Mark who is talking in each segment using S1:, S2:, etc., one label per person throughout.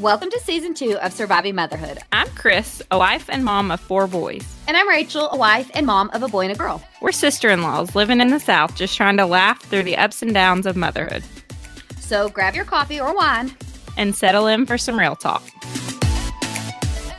S1: Welcome to season two of Surviving Motherhood.
S2: I'm Chris, a wife and mom of four boys.
S1: And I'm Rachel, a wife and mom of a boy and a girl.
S2: We're sister in laws living in the South, just trying to laugh through the ups and downs of motherhood
S1: So grab your coffee or wine.
S2: and settle in for some real talk.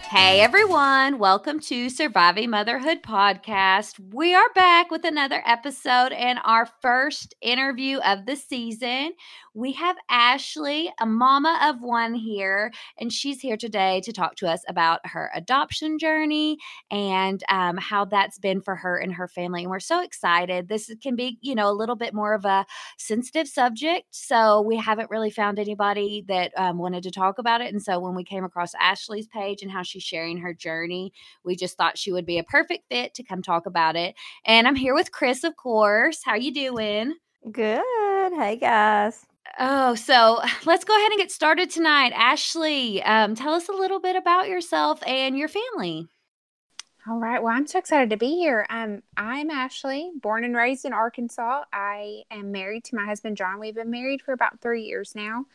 S1: Hey everyone, welcome to Surviving Motherhood podcast. We are back with another episode and our first interview of the season. We have Ashley, a mama of one here, and she's here today to talk to us about her adoption journey and um, how that's been for her and her family. And we're so excited. This can be, you know, a little bit more of a sensitive subject. So we haven't really found anybody that um, wanted to talk about it. And so when we came across Ashley's page and how she's sharing her journey, we just thought she would be a perfect fit to come talk about it. And I'm here with Chris, of course. How you doing?
S2: Good. Hey, guys.
S1: Oh, so let's go ahead and get started tonight. Ashley, um, tell us a little bit about yourself and your family.
S3: All right. Well, I'm so excited to be here. Um, I'm Ashley, born and raised in Arkansas. I am married to my husband John. We've been married for about three years now,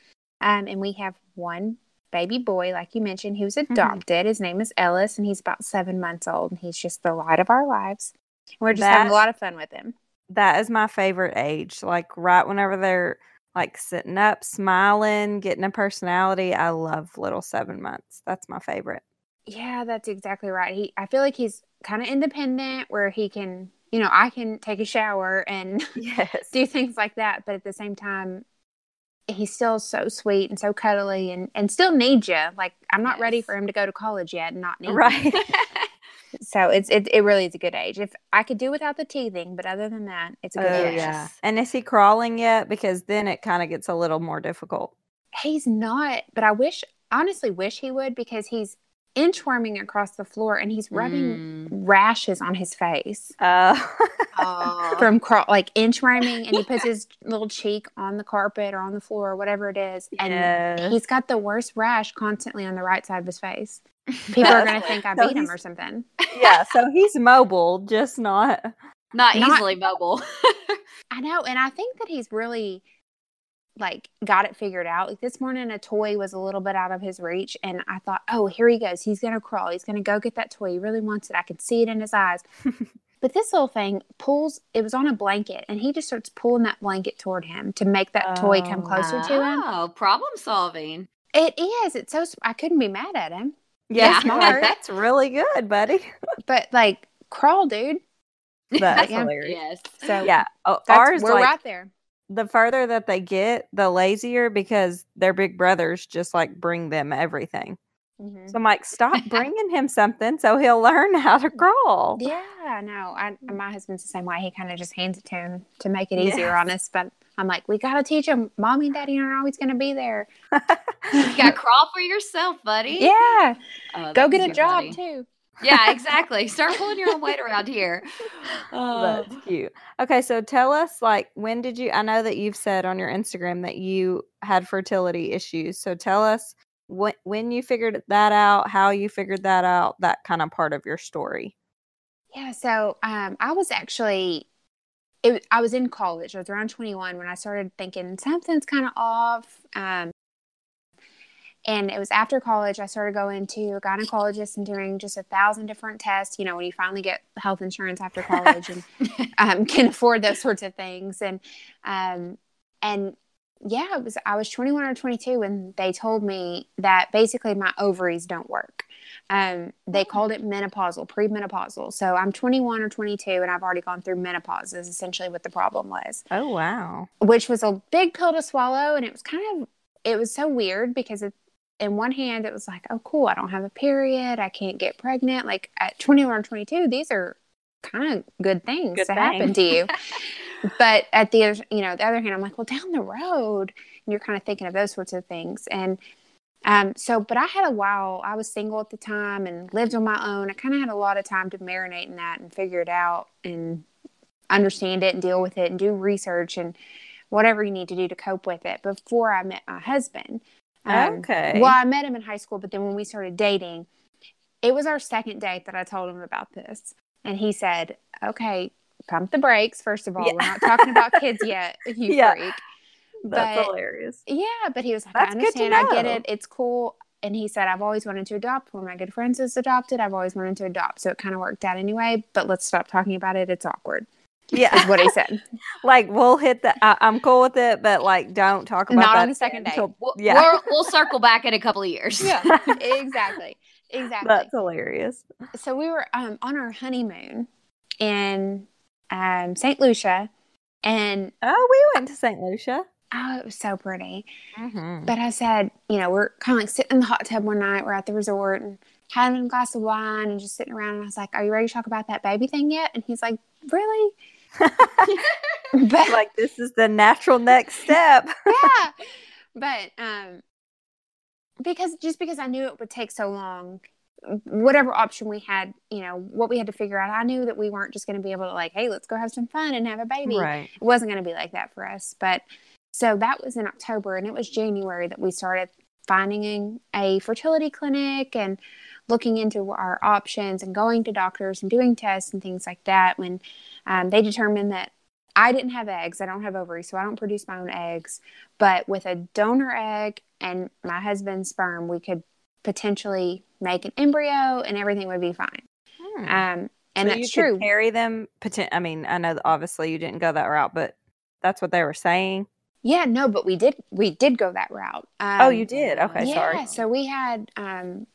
S3: um, and we have one baby boy, like you mentioned, who's adopted. His name is Ellis, and he's about seven months old. And he's just the light of our lives. We're just having a lot of fun with him.
S2: That is my favorite age. Like right whenever they're like sitting up, smiling, getting a personality. I love little seven months. That's my favorite.
S3: Yeah, that's exactly right. He, I feel like he's kind of independent, where he can, you know, I can take a shower and
S2: Yes.
S3: do things like that but at the same time he's still so sweet and so cuddly and and still needs you like i'm not ready for him to go to college yet and not need.
S2: Right.
S3: so it's it, it really is a good age if i could do without the teething but other than that it's a
S2: Oh,
S3: good age
S2: yeah. And is he crawling yet? Because then it kind of gets a little more difficult.
S3: he's not but i wish honestly wish he would because he's inchworming across the floor and he's rubbing rashes on his face
S2: Uh,
S1: Oh,
S3: from crawl like inchworming and he puts his little cheek on the carpet or on the floor or whatever it is and
S2: Yes.
S3: he's got the worst rash constantly on the right side of his face people are going to think i
S2: So
S3: beat him or something
S2: yeah. So he's mobile, just not.
S1: not
S3: Not-
S1: easily mobile.
S3: i know and i think that he's really like got it figured out like this morning a toy was a little bit out of his reach and i thought oh here he goes he's going to crawl he's going to go get that toy he really wants it i can see it in his eyes but this little thing pulls it was on a blanket and he just starts pulling that blanket toward him to make that toy come
S2: Oh.
S3: closer to him
S1: Oh, problem solving.
S3: It is. It's so. I couldn't be mad at him.
S2: Yeah,
S3: smart.
S2: that's really good, buddy.
S3: But like, crawl, dude.
S2: That's
S3: Yeah.
S2: hilarious.
S1: Yes.
S3: So
S2: Yeah, oh,
S3: that's,
S2: ours
S3: we're
S2: like
S3: right there.
S2: the further that they get, the lazier because their big brothers just like bring them everything.
S3: Mhm.
S2: So I'm like, stop bringing him something so he'll learn how to crawl.
S3: Yeah, no. I my husband's the same way. He kind of just hands it to him to make it easier on us. But I'm like, we gotta teach them. Mommy and Daddy aren't always gonna be there.
S1: You got to crawl for yourself, buddy.
S3: Yeah,
S1: Oh,
S3: go get a job
S1: funny.
S3: too.
S1: Yeah, exactly. Start pulling your own weight around here. Oh.
S2: That's cute. Okay, so tell us, like, when did you? I know that you've said on your Instagram that you had fertility issues. So tell us when when you figured that out, how you figured that out, that kind of part of your story.
S3: Yeah, so um, I was actually, it, I was in college. I was around 21 when I started thinking something's kind of off. Um, and it was after college, I started going to a gynecologist and doing just a thousand different tests. You know, when you finally get health insurance after college and um, can afford those sorts of things. And, um, and yeah, it was, I was 21 or 22 when they told me that basically my ovaries don't work. Um, they called it menopausal, premenopausal. So I'm 21 or 22 and I've already gone through menopause is essentially what the problem was,
S2: Oh wow.
S3: which was a big pill to swallow. And it was kind of, it was so weird because it, in one hand, it was like, oh, cool, I don't have a period. I can't get pregnant. Like at 21 or 22, these are kind of good things
S2: Good
S3: to happen to you. but at the other, you know, the other hand, I'm like, well, down the road, and you're kind of thinking of those sorts of things. And um, so, but I had a while. I was single at the time and lived on my own. I kind of had a lot of time to marinate in that and figure it out and understand it and deal with it and do research and whatever you need to do to cope with it. Before I met my husband, Um,
S2: Okay.
S3: Well, I met him in high school, but then when we started dating, it was our second date that I told him about this. And he said, okay, pump the brakes. First of all,
S2: Yeah.
S3: we're not talking about kids yet, you
S2: Yeah.
S3: freak.
S2: That's
S3: but-
S2: hilarious.
S3: Yeah, but he was like,
S2: That's
S3: I
S2: good to
S3: understand. I get it. It's cool. And he said, I've always wanted to adopt. One of my good friends is adopted. I've always wanted to adopt. So it kind of worked out anyway, but let's stop talking about it. It's awkward,
S2: Yeah.
S3: is what he said.
S2: like we'll hit the. I, I'm cool with it, but like don't talk about
S3: Not
S2: that
S3: on the second day.
S2: until-
S1: We'll,
S2: Yeah.
S1: we'll, we'll circle back in a couple of years.
S3: Yeah, exactly. Exactly.
S2: That's hilarious.
S3: so we were um, on our honeymoon in um, St. Lucia, and
S2: Oh, we went to St. Lucia.
S3: Oh, it was so pretty.
S2: Mm-hmm.
S3: But I said, you know, we're kind of like sitting in the hot tub one night. We're at the resort and having a glass of wine and just sitting around. And I was like, "Are you ready to talk about that baby thing yet?" And he's like, "Really?" but
S2: like this is the natural next step.
S3: yeah, but um, because just because I knew it would take so long, whatever option we had, you know, what we had to figure out, I knew that we weren't just going to be able to like, hey, let's go have some fun and have a baby.
S2: Right.
S3: It wasn't going to be like that for us. But so that was in October, and it was January that we started finding a fertility clinic and looking into our options and going to doctors and doing tests and things like that. When um, they determined that I didn't have eggs, I don't have ovaries, so I don't produce my own eggs. But with a donor egg and my husband's sperm, we could potentially make an embryo and everything would be fine.
S2: Hmm.
S3: Um, and
S2: So you
S3: that's
S2: could
S3: true.
S2: Carry them. I mean, I know that obviously you didn't go that route, but that's what they were saying.
S3: Yeah, no, but we did we did go that route. Um,
S2: oh, you did. Okay,
S3: yeah,
S2: sorry.
S3: Yeah, so we had um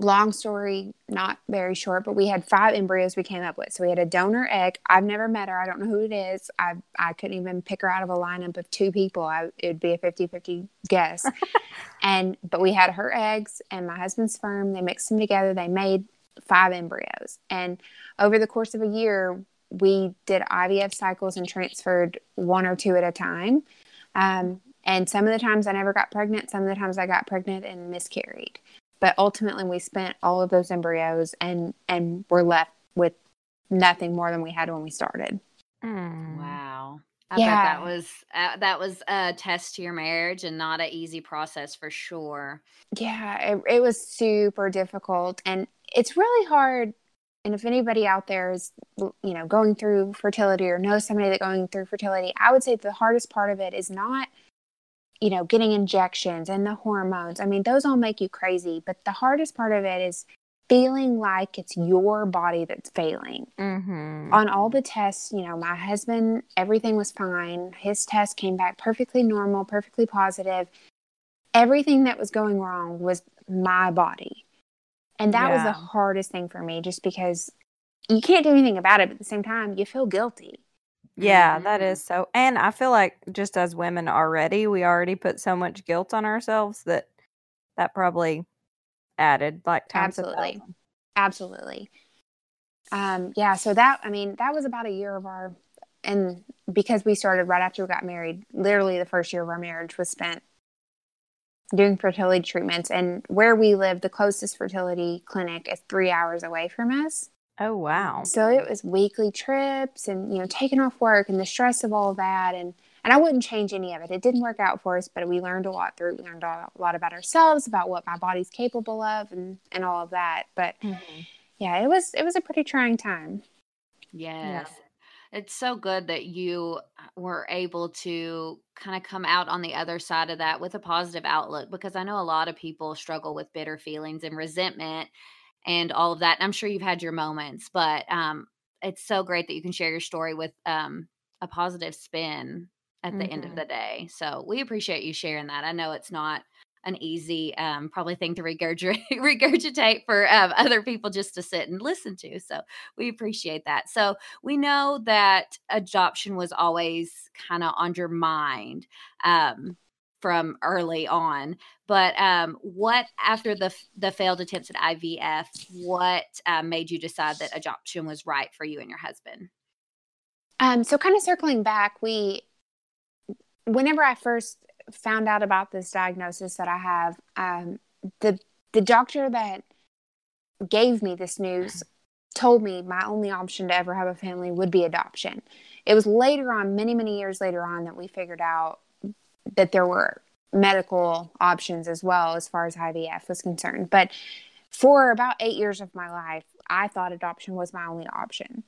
S3: long story, not very short, but we had five embryos we came up with. So we had a donor egg. I've never met her. I don't know who it is. I I couldn't even pick her out of a lineup of two people. I, it would be a 50-50 guess. and but we had her eggs and my husband's sperm. They mixed them together. They made five embryos. And over the course of a year, we did IVF cycles and transferred one or two at a time. Um, and some of the times I never got pregnant, some of the times I got pregnant and miscarried. But ultimately, we spent all of those embryos and and were left with nothing more than we had when we started.
S2: Hmm.
S1: Wow. I bet
S3: Yeah.
S1: that was uh, that was a test to your marriage and not an easy process for sure.
S3: Yeah, it, it was super difficult, and it's really hard. And if anybody out there is, you know, going through fertility or knows somebody that going through fertility, I would say the hardest part of it is not, you know, getting injections and the hormones. I mean, those all make you crazy, but the hardest part of it is feeling like it's your body that's failing.
S2: Mhm.
S3: on all the tests, you know, my husband, everything was fine. His test came back perfectly normal, perfectly positive. Everything that was going wrong was my body. And that was the hardest thing for me just because you can't do anything about it, but at the same time, you feel guilty.
S2: Yeah, that
S1: Mhm.
S2: so. And I feel like just as women already, we already put so much guilt on ourselves that that probably added like times
S3: Absolutely. Absolutely. Um, yeah, so that, I mean, that was about a year of our, and because we started right after we got married, literally the first year of our marriage was spent doing fertility treatments. And where we live, the closest fertility clinic is three hours away from us.
S2: Oh wow.
S3: So it was weekly trips and, you know, taking off work and the stress of all that. And, and I wouldn't change any of it. It didn't work out for us, but we learned a lot through. We learned a lot about ourselves, about what my body's capable of and, and all of that. But
S2: Mhm.
S3: yeah, it was, it was a pretty trying time.
S1: Yes. It's so good that you were able to kind of come out on the other side of that with a positive outlook because I know a lot of people struggle with bitter feelings and resentment and all of that. And I'm sure you've had your moments, but um, it's so great that you can share your story with um, a positive spin at the end of
S2: Mhm.
S1: the day. So we appreciate you sharing that. I know it's not an easy um, probably thing to regurgitate, regurgitate for um, other people just to sit and listen to. So we appreciate that. So we know that adoption was always kind of on your mind um, from early on. But um, what after the the failed attempts at IVF, what uh, made you decide that adoption was right for you and your husband?
S3: Um, so kind of circling back, we whenever I first found out about this diagnosis that I have, um, the the doctor that gave me this news told me my only option to ever have a family would be adoption. It was later on, many many years later on, that we figured out that there were medical options as well as far as IVF was concerned. But for about eight years of my life, I thought adoption was my only option.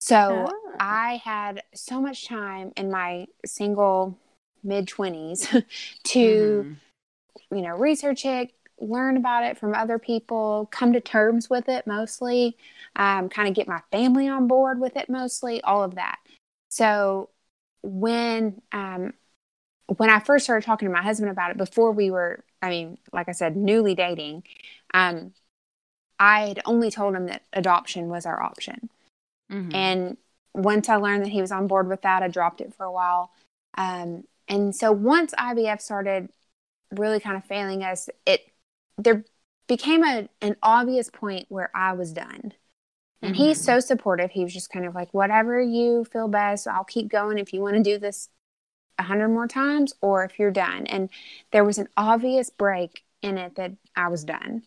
S3: So
S2: Oh.
S3: I had so much time in my single mid 20s to,
S1: Mhm.
S3: you know, research it, learn about it from other people, come to terms with it mostly, um, kind of get my family on board with it mostly, all of that. So when um, when I first started talking to my husband about it, before we were, I mean, like I said, newly dating, um, I had only told him that adoption was our option.
S1: Mhm.
S3: And once I learned that he was on board with that, I dropped it for a while. Um, and so once IVF started really kind of failing us, it there became a an obvious point where I was done. And he's
S1: Mhm.
S3: so supportive. He was just kind of like, whatever you feel best, I'll keep going if you want to do this a hundred more times or if you're done. And there was an obvious break in it that I was done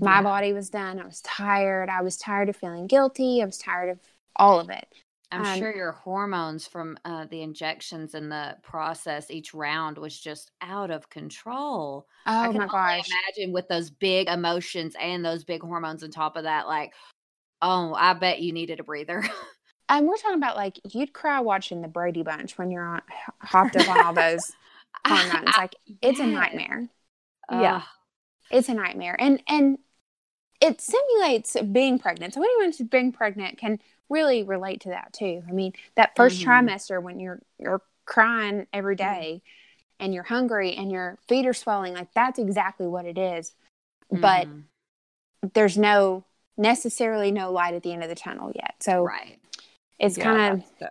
S3: my body was done. I was tired. I was tired of feeling guilty. I was tired of all of it.
S1: I'm
S3: Um,
S1: sure your hormones from uh, the injections and the process each round was just out of control. I
S3: Oh
S1: can
S3: my gosh.
S1: imagine with those big emotions and those big hormones on top of that, like, oh, I bet you needed a breather.
S3: And we're talking about like you'd cry watching the Brady Bunch when you're on hopped up on all those hormones. Like it's a nightmare.
S2: Yeah.
S3: It's a nightmare. And and it simulates being pregnant. So anyone who's been pregnant can really relate to that too. I mean, that 1st
S1: Mhm.
S3: trimester when you're you're crying every day and you're hungry and your feet are swelling, like that's exactly what it is. But
S1: Mhm.
S3: there's no necessarily no light at the end of the tunnel yet. So
S1: right.
S3: it's
S2: Yeah,
S3: kind of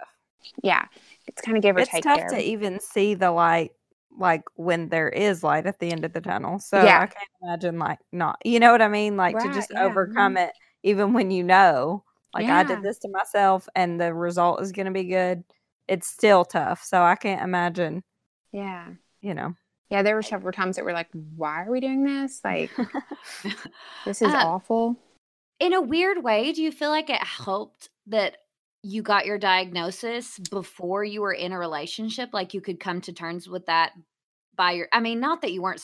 S3: yeah, it's kind of give or
S2: It's
S3: take It's
S2: tough
S3: there.
S2: to even see the light, like when there is light at the end of the tunnel. So
S3: Yeah.
S2: I can't imagine like not. You know what I mean? Like to just
S3: yeah,
S2: overcome it, even when you know, like I did this to myself, and the result is going to be good. It's still tough. So I can't imagine.
S3: yeah,
S2: You know.
S3: yeah. There were several times that we're like, "Why are we doing this? Like, this is
S1: Uh,
S3: awful."
S1: In a weird way, do you feel like it helped that you got your diagnosis before you were in a relationship? Like you could come to terms with that by your, I mean, not that you weren't,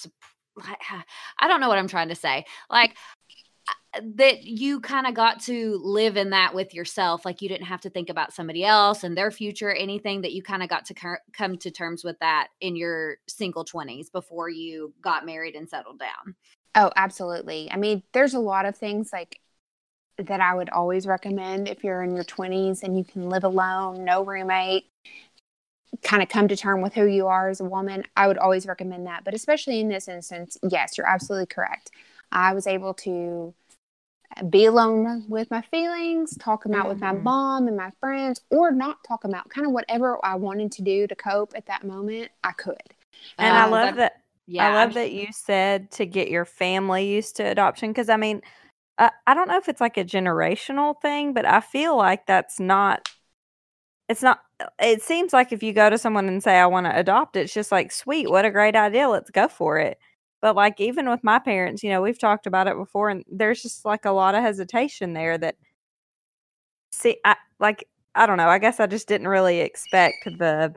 S1: I don't know what I'm trying to say. Like, uh, that you kind of got to live in that with yourself like you didn't have to think about somebody else and their future anything that you kind of got to come to terms with that in your single 20s before you got married and settled down
S3: Oh, absolutely. I mean, there's a lot of things like that I would always recommend if you're in your 20s and you can live alone, no roommate, kind of come to term with who you are as a woman. I would always recommend that. But especially in this instance, yes, you're absolutely correct. I was able to be alone with my feelings, talk them out with my
S1: Mhm.
S3: mom and my friends, or not talk them out. Kind of whatever I wanted to do to cope at that moment, I could.
S2: And I
S3: Um,
S2: love that.
S1: yeah
S2: I love
S1: I'm-
S2: that you said to get your family used to adoption because I mean, I, I don't know if it's like a generational thing, but I feel like that's not. It's not. It seems like if you go to someone and say, "I want to adopt," it's just like, "Sweet, what a great idea! Let's go for it." But like even with my parents, you know, we've talked about it before, and there's just like a lot of hesitation there. That see, I like I don't know. I guess I just didn't really expect the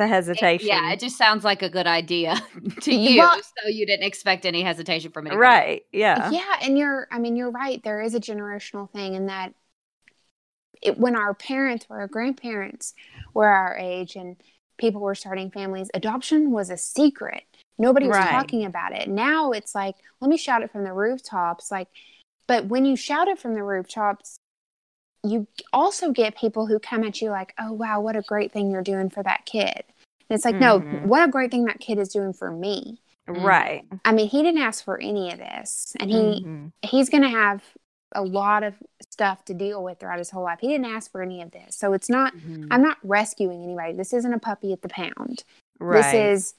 S2: the hesitation.
S1: Yeah, it just sounds like a good idea to you.
S3: Well-
S1: so you didn't expect any hesitation from anybody.
S2: right. Yeah.
S3: yeah and you're i mean you're right there is a generational thing in that it, when our parents or our grandparents were our age and people were starting families adoption was a secret nobody was
S2: Right.
S3: talking about it now it's like let me shout it from the rooftops like but when you shout it from the rooftops you also get people who come at you like oh wow what a great thing you're doing for that kid and it's like
S2: Mhm.
S3: no what a great thing that kid is doing for me
S2: Right.
S3: I mean, he didn't ask for any of this, and he
S2: Mhm.
S3: he's going to have a lot of stuff to deal with throughout his whole life. He didn't ask for any of this, so it's not.
S1: Mhm.
S3: I'm not rescuing anybody. This isn't a puppy at the pound.
S2: Right.
S3: This is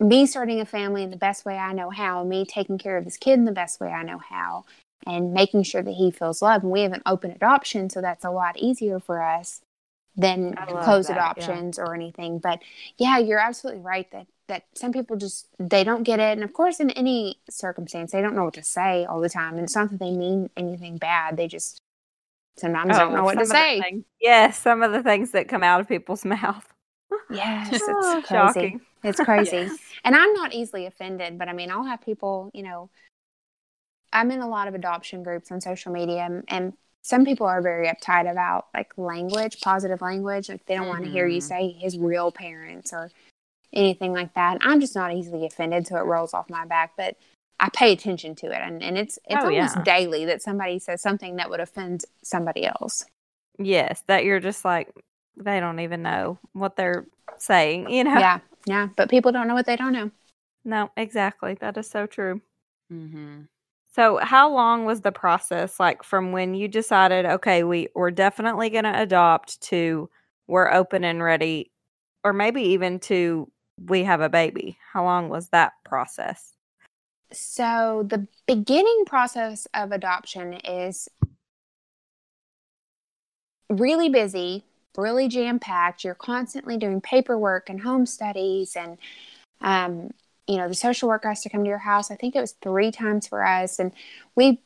S3: me starting a family in the best way I know how, me taking care of this kid in the best way I know how, and making sure that he feels loved. And we have an open adoption, so that's a lot easier for us than closed
S2: that, yeah.
S3: adoptions or anything. But yeah, you're absolutely right that that some people just they don't get it, and of course, in any circumstance, they don't know what to say all the time. And it's not that they mean anything bad; they just sometimes don't know oh, what
S2: Oh,
S3: to say.
S2: Yes, some of the things that come out of people's mouth.
S3: Yes, it's
S2: Oh,
S3: crazy.
S2: shocking.
S3: It's crazy. And I'm not easily offended, but I mean, I'll have people, you know, I'm in a lot of adoption groups on social media, and, and some people are very uptight about like language, positive language. Like they don't want to hear you
S1: Mhm.
S3: say his real parents or anything like that. I'm just not easily offended, so it rolls off my back. But I pay attention to it, and, and it's it's
S2: Oh,
S3: almost
S2: yeah.
S3: daily that somebody says something that would offend somebody else.
S2: Yes, that you're just like they don't even know what they're saying, you know?
S3: Yeah, yeah. But people don't know what they don't know.
S2: No, exactly. That is so true.
S1: Mm-hmm.
S2: So, how long was the process like from when you decided, okay, we we're definitely going to adopt to we're open and ready or maybe even to we have a baby? How long was that process?
S3: So the beginning process of adoption is really busy, really jam packed. You're constantly doing paperwork and home studies, and um, you know the social worker has to come to your house. I think it was three times for us, and we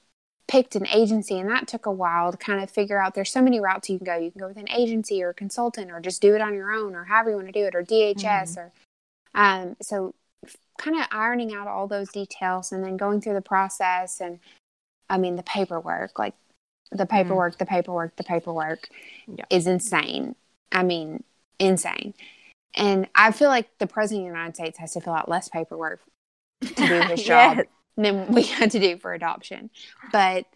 S3: picked an agency, and that took a while to kind of figure out. There's so many routes you can go. You can go with an agency or a consultant, or just do it on your own, or however you want to do it, or DHS, or um, so kind of ironing out all those details and then going through the process and I mean the paperwork, like the paperwork, the paperwork, the paperwork
S2: Yeah.
S3: is insane. I mean, insane. And I feel like the president of the United States has to fill out less paperwork to do his job
S2: Yes.
S3: than we had to do for adoption. But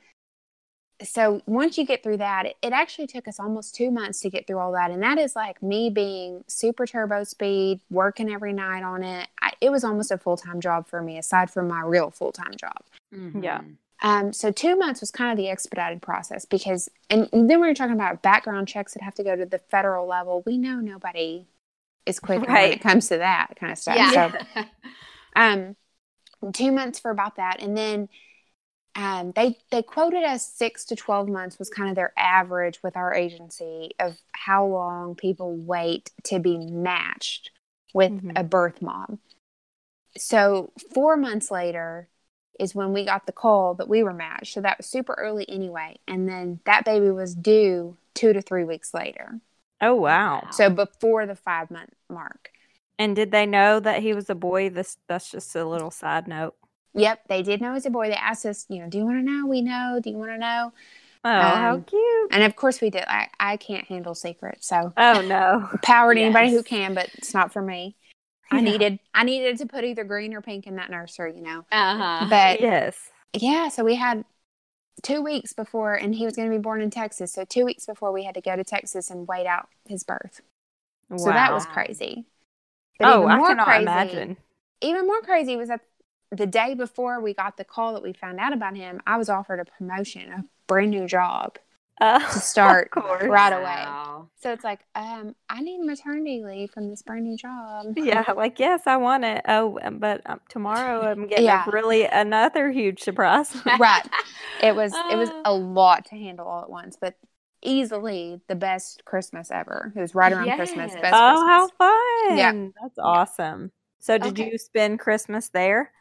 S3: so once you get through that, it, it actually took us almost two months to get through all that. And that is like me being super turbo speed, working every night on it. I, it was almost a full time job for me, aside from my real full time job.
S2: Yeah.
S3: Um, so two months was kind of the expedited process because, and then we were talking about background checks that have to go to the federal level. We know nobody is quick when it comes to that kind of stuff.
S1: Yeah.
S3: So um two months for about that and then um they they quoted us six to 12 months was kind of their average with our agency of how long people wait to be matched with
S2: Mhm.
S3: a birth mom so four months later is when we got the call that we were matched so that was super early anyway and then that baby was due two to three weeks later
S2: Oh, wow.
S3: so before the five month mark
S2: And did they know that he was a boy? This that's just a little side note.
S3: Yep, they did know he was a boy. They asked us, you know, do you want to know? We know. Do you want to know?
S2: Oh, how
S3: Um,
S2: cute.
S3: And of course we did. I, I can't handle secrets, so
S2: Oh no.
S3: power to anybody who can, but it's not for me. I
S2: Yeah.
S3: needed I needed to put either green or pink in that nursery, you know.
S1: Uh-huh.
S3: But
S2: yes.
S3: yeah, so we had two weeks before, and he was going to be born in Texas. So two weeks before we had to go to Texas and wait out his birth. Wow. So that was crazy. But
S2: Oh, I cannot
S3: crazy-
S2: imagine.
S3: even more crazy was that the day before we got the call that we found out about him, I was offered a promotion, a brand new job
S2: Uh,
S3: to start right away.
S1: Wow.
S3: So it's like, um, I need maternity leave from this brand new job.
S2: Yeah, like yes, I want it. Oh, um, but um, tomorrow I'm getting
S3: Yeah.
S2: really another huge surprise.
S3: right. It was it was
S1: Uh.
S3: a lot to handle all at once, but easily the best Christmas ever. It was right around Christmas.
S1: Yes.
S3: Best
S2: oh, how fun!
S3: Yeah.
S2: that's awesome. So, did
S3: Okay.
S2: you spend Christmas there?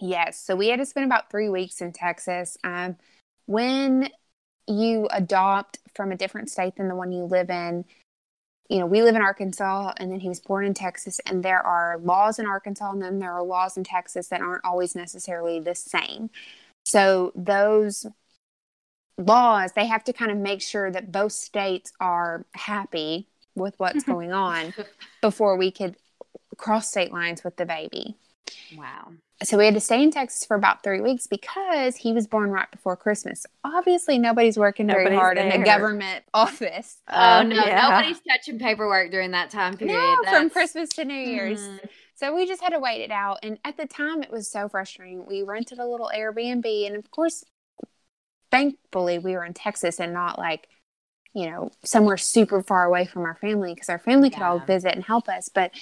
S3: Yes. So we had to spend about three weeks in Texas. Um, when you adopt from a different state than the one you live in, you know, we live in Arkansas and then he was born in Texas, and there are laws in Arkansas and then there are laws in Texas that aren't always necessarily the same. So those laws, they have to kind of make sure that both states are happy with what's mm-hmm. going on before we could cross state lines with the baby
S1: Wow.
S3: So we had to stay in Texas for about three weeks because he was born right before Christmas. Obviously, nobody's working very
S2: Nobody's
S3: hard in
S2: there.
S3: a government office.
S1: Oh
S2: Uh,
S1: no,
S2: yeah.
S1: nobody's touching paperwork during that time period.
S3: No, from Christmas to New Year's.
S1: Mhm.
S3: So we just had to wait it out. And at the time, it was so frustrating. We rented a little Airbnb, and of course, thankfully, we were in Texas and not like, you know, somewhere super far away from our family because our family could all visit and help us. But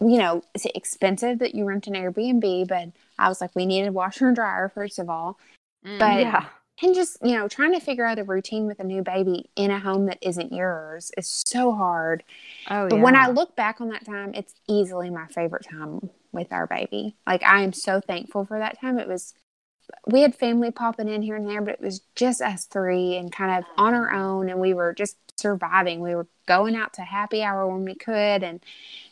S3: you know, it's expensive that you rent an Airbnb, but I was like, we needed a washer and dryer, first of all.
S1: Mm.
S3: But
S2: Yeah.
S3: and just, you know, trying to figure out a routine with a new baby in a home that isn't yours is so hard.
S2: Oh,
S3: But
S2: yeah.
S3: when I look back on that time, it's easily my favorite time with our baby. Like I am so thankful for that time. It was we had family popping in here and there, but it was just us three and kind of on our own and we were just surviving. We were going out to happy hour when we could and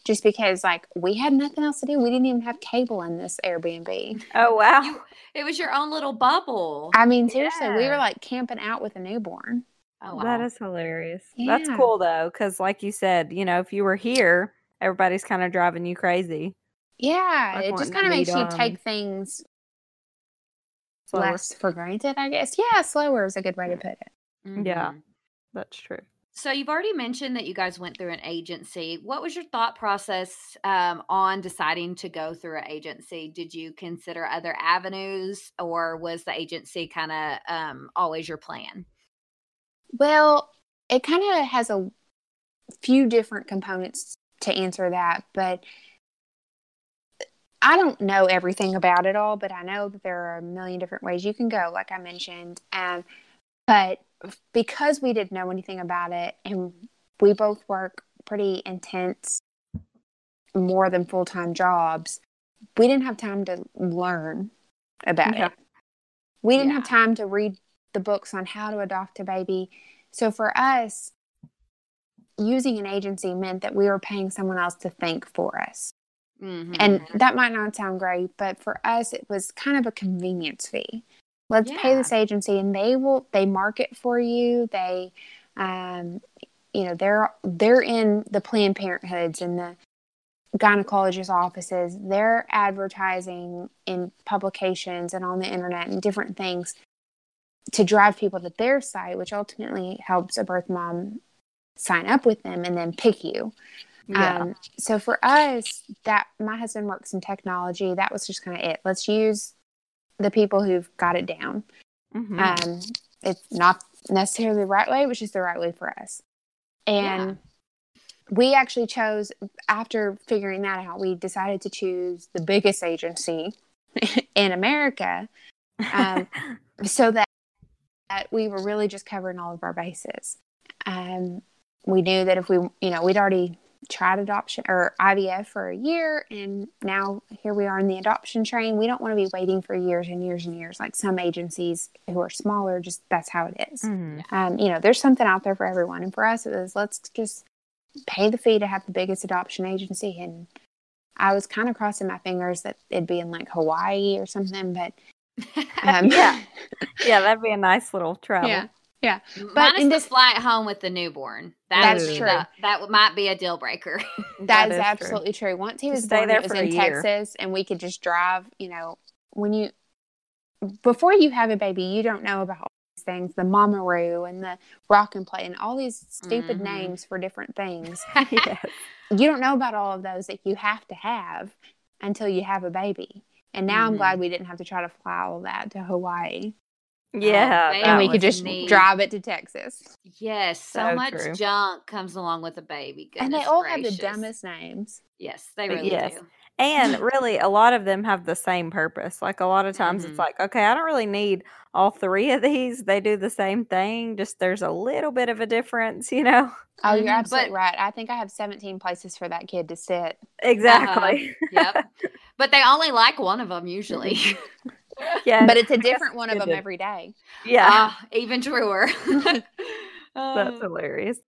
S3: just because like we had nothing else to do. We didn't even have cable in this Airbnb.
S2: oh, wow.
S1: It was your own little bubble.
S3: I mean, seriously, we were like camping out with a newborn.
S1: oh,
S2: That
S1: wow.
S2: is hilarious. That's cool though, because like you said, you know, if you were here, everybody's kind of driving you crazy.
S3: Yeah,
S2: Like
S3: it just kind of makes
S2: meet
S3: you
S2: 'em.
S3: take things
S2: Slower.
S3: less for granted, I guess. Yeah, slower is a good way to put it.
S2: Yeah.
S1: Mhm.
S2: That's true.
S1: So you've already mentioned that you guys went through an agency. What was your thought process um, on deciding to go through an agency? Did you consider other avenues, or was the agency kind of um, always your plan?
S3: Well, it kind of has a few different components to answer that, but I don't know everything about it all, but I know that there are a million different ways you can go, like I mentioned. Um, but because we didn't know anything about it and we both work pretty intense, more than full time jobs, we didn't have time to learn about
S2: Yeah.
S3: it. We didn't
S1: Yeah.
S3: have time to read the books on how to adopt a baby. So for us, using an agency meant that we were paying someone else to think for us.
S1: Mhm.
S3: And that might not sound great, but for us, it was kind of a convenience fee. Let's pay this agency, and they will they market for you. They, um, you know, they're they're in the Planned Parenthoods and the gynecologist offices. They're advertising in publications and on the internet and different things to drive people to their site, which ultimately helps a birth mom sign up with them and then pick you.
S2: Yeah.
S3: Um, so for us, that my husband works in technology. That was just kind of it. Let's use the people who've got it down.
S2: Mhm.
S3: Um, it's not necessarily the right way, which is the right way for us. And we actually chose after figuring that out, we decided to choose the biggest agency in America, um, so that, that we were really just covering all of our bases. Um, we knew that if we, you know, we'd already tried adoption or IVF for a year, and now here we are in the adoption train. We don't want to be waiting for years and years and years like some agencies who are smaller. Just that's how it is.
S2: Mhm.
S3: Um, you know, there's something out there for everyone, and for us, it was let's just pay the fee to have the biggest adoption agency. And I was kind of crossing my fingers that it'd be in like Hawaii or something, but um,
S2: Yeah. yeah, that'd be a nice little travel.
S3: yeah, yeah.
S1: Minus
S3: in
S1: the
S3: this-
S1: flight home with the newborn. That
S3: That's
S1: would
S3: true.
S1: the- that might be a deal breaker.
S3: That
S2: That
S3: is,
S2: is
S3: absolutely true. Once he
S2: Just
S3: was
S2: stay
S3: born,
S2: there
S3: it was in
S2: year.
S3: Texas, and we could just drive. You know, when you before you have a baby, you don't know about all these things, the mama mamaroo and the rock and play, and all these stupid
S1: Mhm.
S3: names for different things.
S2: yes.
S3: you don't know about all of those that you have to have until you have a baby. And now I'm
S1: Mhm.
S3: glad we didn't have to try to fly all that to Hawaii,
S2: Yeah.
S1: man.
S3: and we could just
S1: neat.
S3: drive it to Texas.
S1: yes, so,
S2: So
S1: much
S2: true.
S1: junk comes along with a baby.
S3: and they
S1: Goodness
S3: all have the dumbest names.
S1: Yes, they really
S2: Yes.
S1: do.
S2: And really, a lot of them have the same purpose. Like a lot of times,
S1: Mhm.
S2: it's like, okay, I don't really need all three of these. They do the same thing, just there's a little bit of a difference, you know?
S3: Oh, you're absolutely
S1: but-
S3: right. I think I have 17 places for that kid to sit.
S2: Exactly.
S1: Yep. but they only like one of them usually.
S2: yeah.
S3: But it's a different one of them every day.
S2: Yeah.
S1: Ah, even truer.
S2: that's
S1: Uh,
S2: hilarious.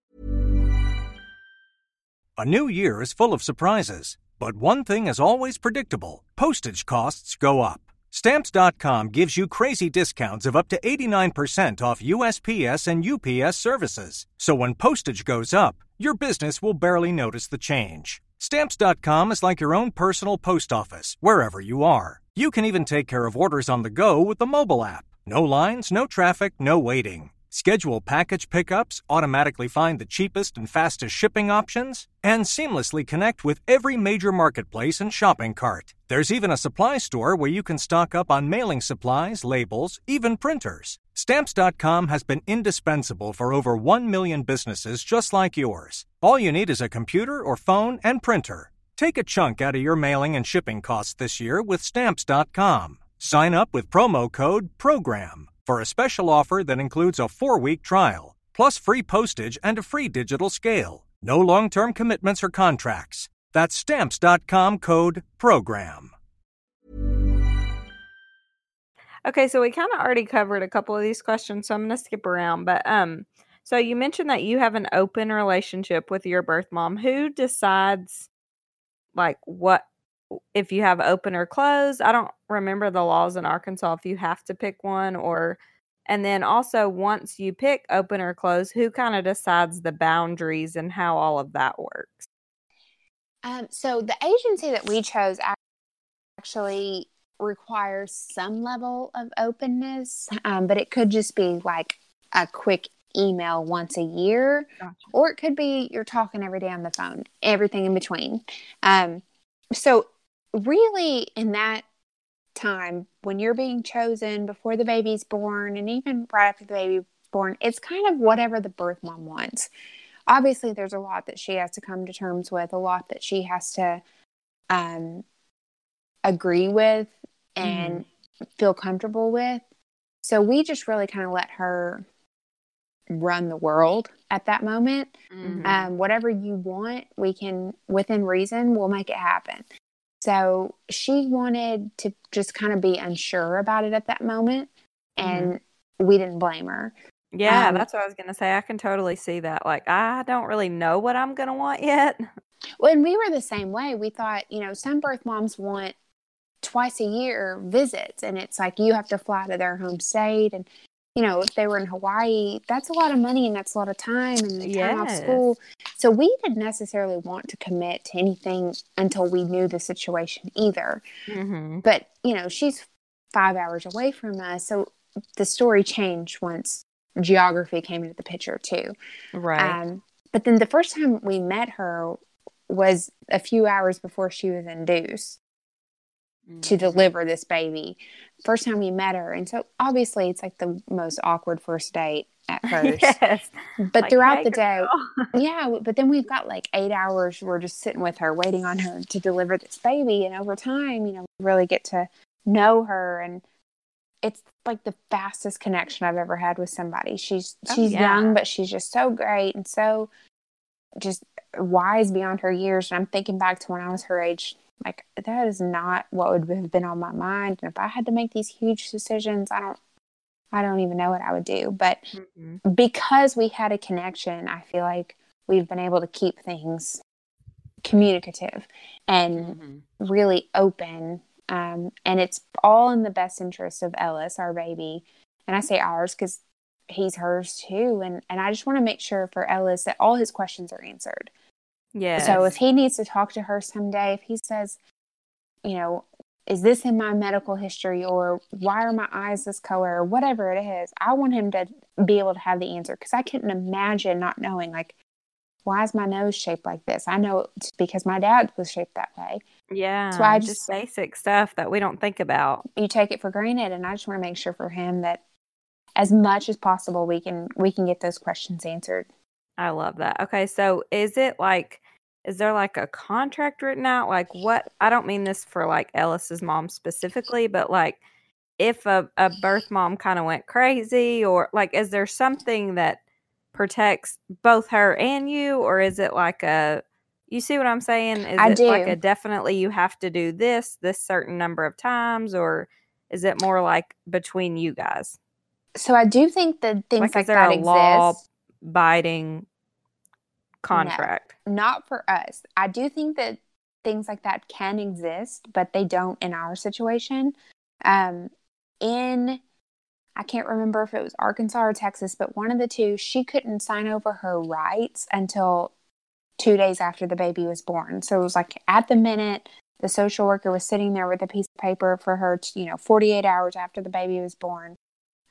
S4: A new year is full of surprises, but one thing is always predictable postage costs go up. Stamps.com gives you crazy discounts of up to 89% off USPS and UPS services. So when postage goes up, your business will barely notice the change. Stamps.com is like your own personal post office, wherever you are. You can even take care of orders on the go with the mobile app. No lines, no traffic, no waiting. Schedule package pickups, automatically find the cheapest and fastest shipping options, and seamlessly connect with every major marketplace and shopping cart. There's even a supply store where you can stock up on mailing supplies, labels, even printers. Stamps.com has been indispensable for over 1 million businesses just like yours. All you need is a computer or phone and printer. Take a chunk out of your mailing and shipping costs this year with Stamps.com. Sign up with promo code PROGRAM for a special offer that includes a four week trial, plus free postage and a free digital scale. No long term commitments or contracts. That's Stamps.com code PROGRAM.
S2: Okay, so we kind of already covered a couple of these questions, so I'm going to skip around. But um, so you mentioned that you have an open relationship with your birth mom. Who decides like what if you have open or closed. I don't remember the laws in Arkansas if you have to pick one or and then also once you pick open or close, who kind of decides the boundaries and how all of that works?
S3: Um, so the agency that we chose actually requires some level of openness, um, but it could just be like a quick email once a year, gotcha. or it could be you're talking every day on the phone, everything in between. Um, so, really, in that time when you're being chosen before the baby's born, and even right after the baby's born, it's kind of whatever the birth mom wants. Obviously, there's a lot that she has to come to terms with, a lot that she has to um, agree with and mm. feel comfortable with. So we just really kind of let her run the world at that moment. Mm-hmm. Um, whatever you want, we can, within reason, we'll make it happen. So she wanted to just kind of be unsure about it at that moment, and mm-hmm. we didn't blame her.
S2: Yeah, um, that's what I was going to say. I can totally see that. Like, I don't really know what I'm going to want yet.
S3: Well, and we were the same way. We thought, you know, some birth moms want twice a year visits, and it's like you have to fly to their home state and you know, if they were in Hawaii, that's a lot of money and that's a lot of time and time yes. off school. So we didn't necessarily want to commit to anything until we knew the situation either. Mm-hmm. But, you know, she's five hours away from us. So the story changed once geography came into the picture too.
S2: Right. Um,
S3: but then the first time we met her was a few hours before she was induced to mm-hmm. deliver this baby. First time we met her. And so obviously it's like the most awkward first date at first. yes. But like, throughout hey, the day, yeah, but then we've got like eight hours. We're just sitting with her, waiting on her to deliver this baby. And over time, you know, really get to know her. And it's like the fastest connection I've ever had with somebody. She's, oh, she's yeah. young, but she's just so great and so just wise beyond her years. And I'm thinking back to when I was her age like that is not what would have been on my mind. And if I had to make these huge decisions, I don't I don't even know what I would do. But mm-hmm. because we had a connection, I feel like we've been able to keep things communicative and mm-hmm. really open. Um, and it's all in the best interest of Ellis, our baby. And I say ours because he's hers too. And and I just want to make sure for Ellis that all his questions are answered.
S2: Yeah.
S3: So if he needs to talk to her someday, if he says, you know, is this in my medical history or why are my eyes this color or whatever it is, I want him to be able to have the answer because I couldn't imagine not knowing like why is my nose shaped like this? I know it's because my dad was shaped that way.
S2: Yeah. So I just, just basic stuff that we don't think about.
S3: You take it for granted and I just want to make sure for him that as much as possible we can we can get those questions answered.
S2: I love that. Okay, so is it like is there like a contract written out? Like what I don't mean this for like Ellis's mom specifically, but like if a, a birth mom kind of went crazy or like is there something that protects both her and you or is it like a you see what I'm saying? Is
S3: I
S2: it
S3: do.
S2: like a definitely you have to do this this certain number of times or is it more like between you guys?
S3: So I do think that things like, like
S2: is there
S3: that
S2: a
S3: exist.
S2: law biting contract.
S3: No, not for us. I do think that things like that can exist, but they don't in our situation. Um, in I can't remember if it was Arkansas or Texas, but one of the two, she couldn't sign over her rights until two days after the baby was born. So it was like at the minute the social worker was sitting there with a piece of paper for her to, you know, 48 hours after the baby was born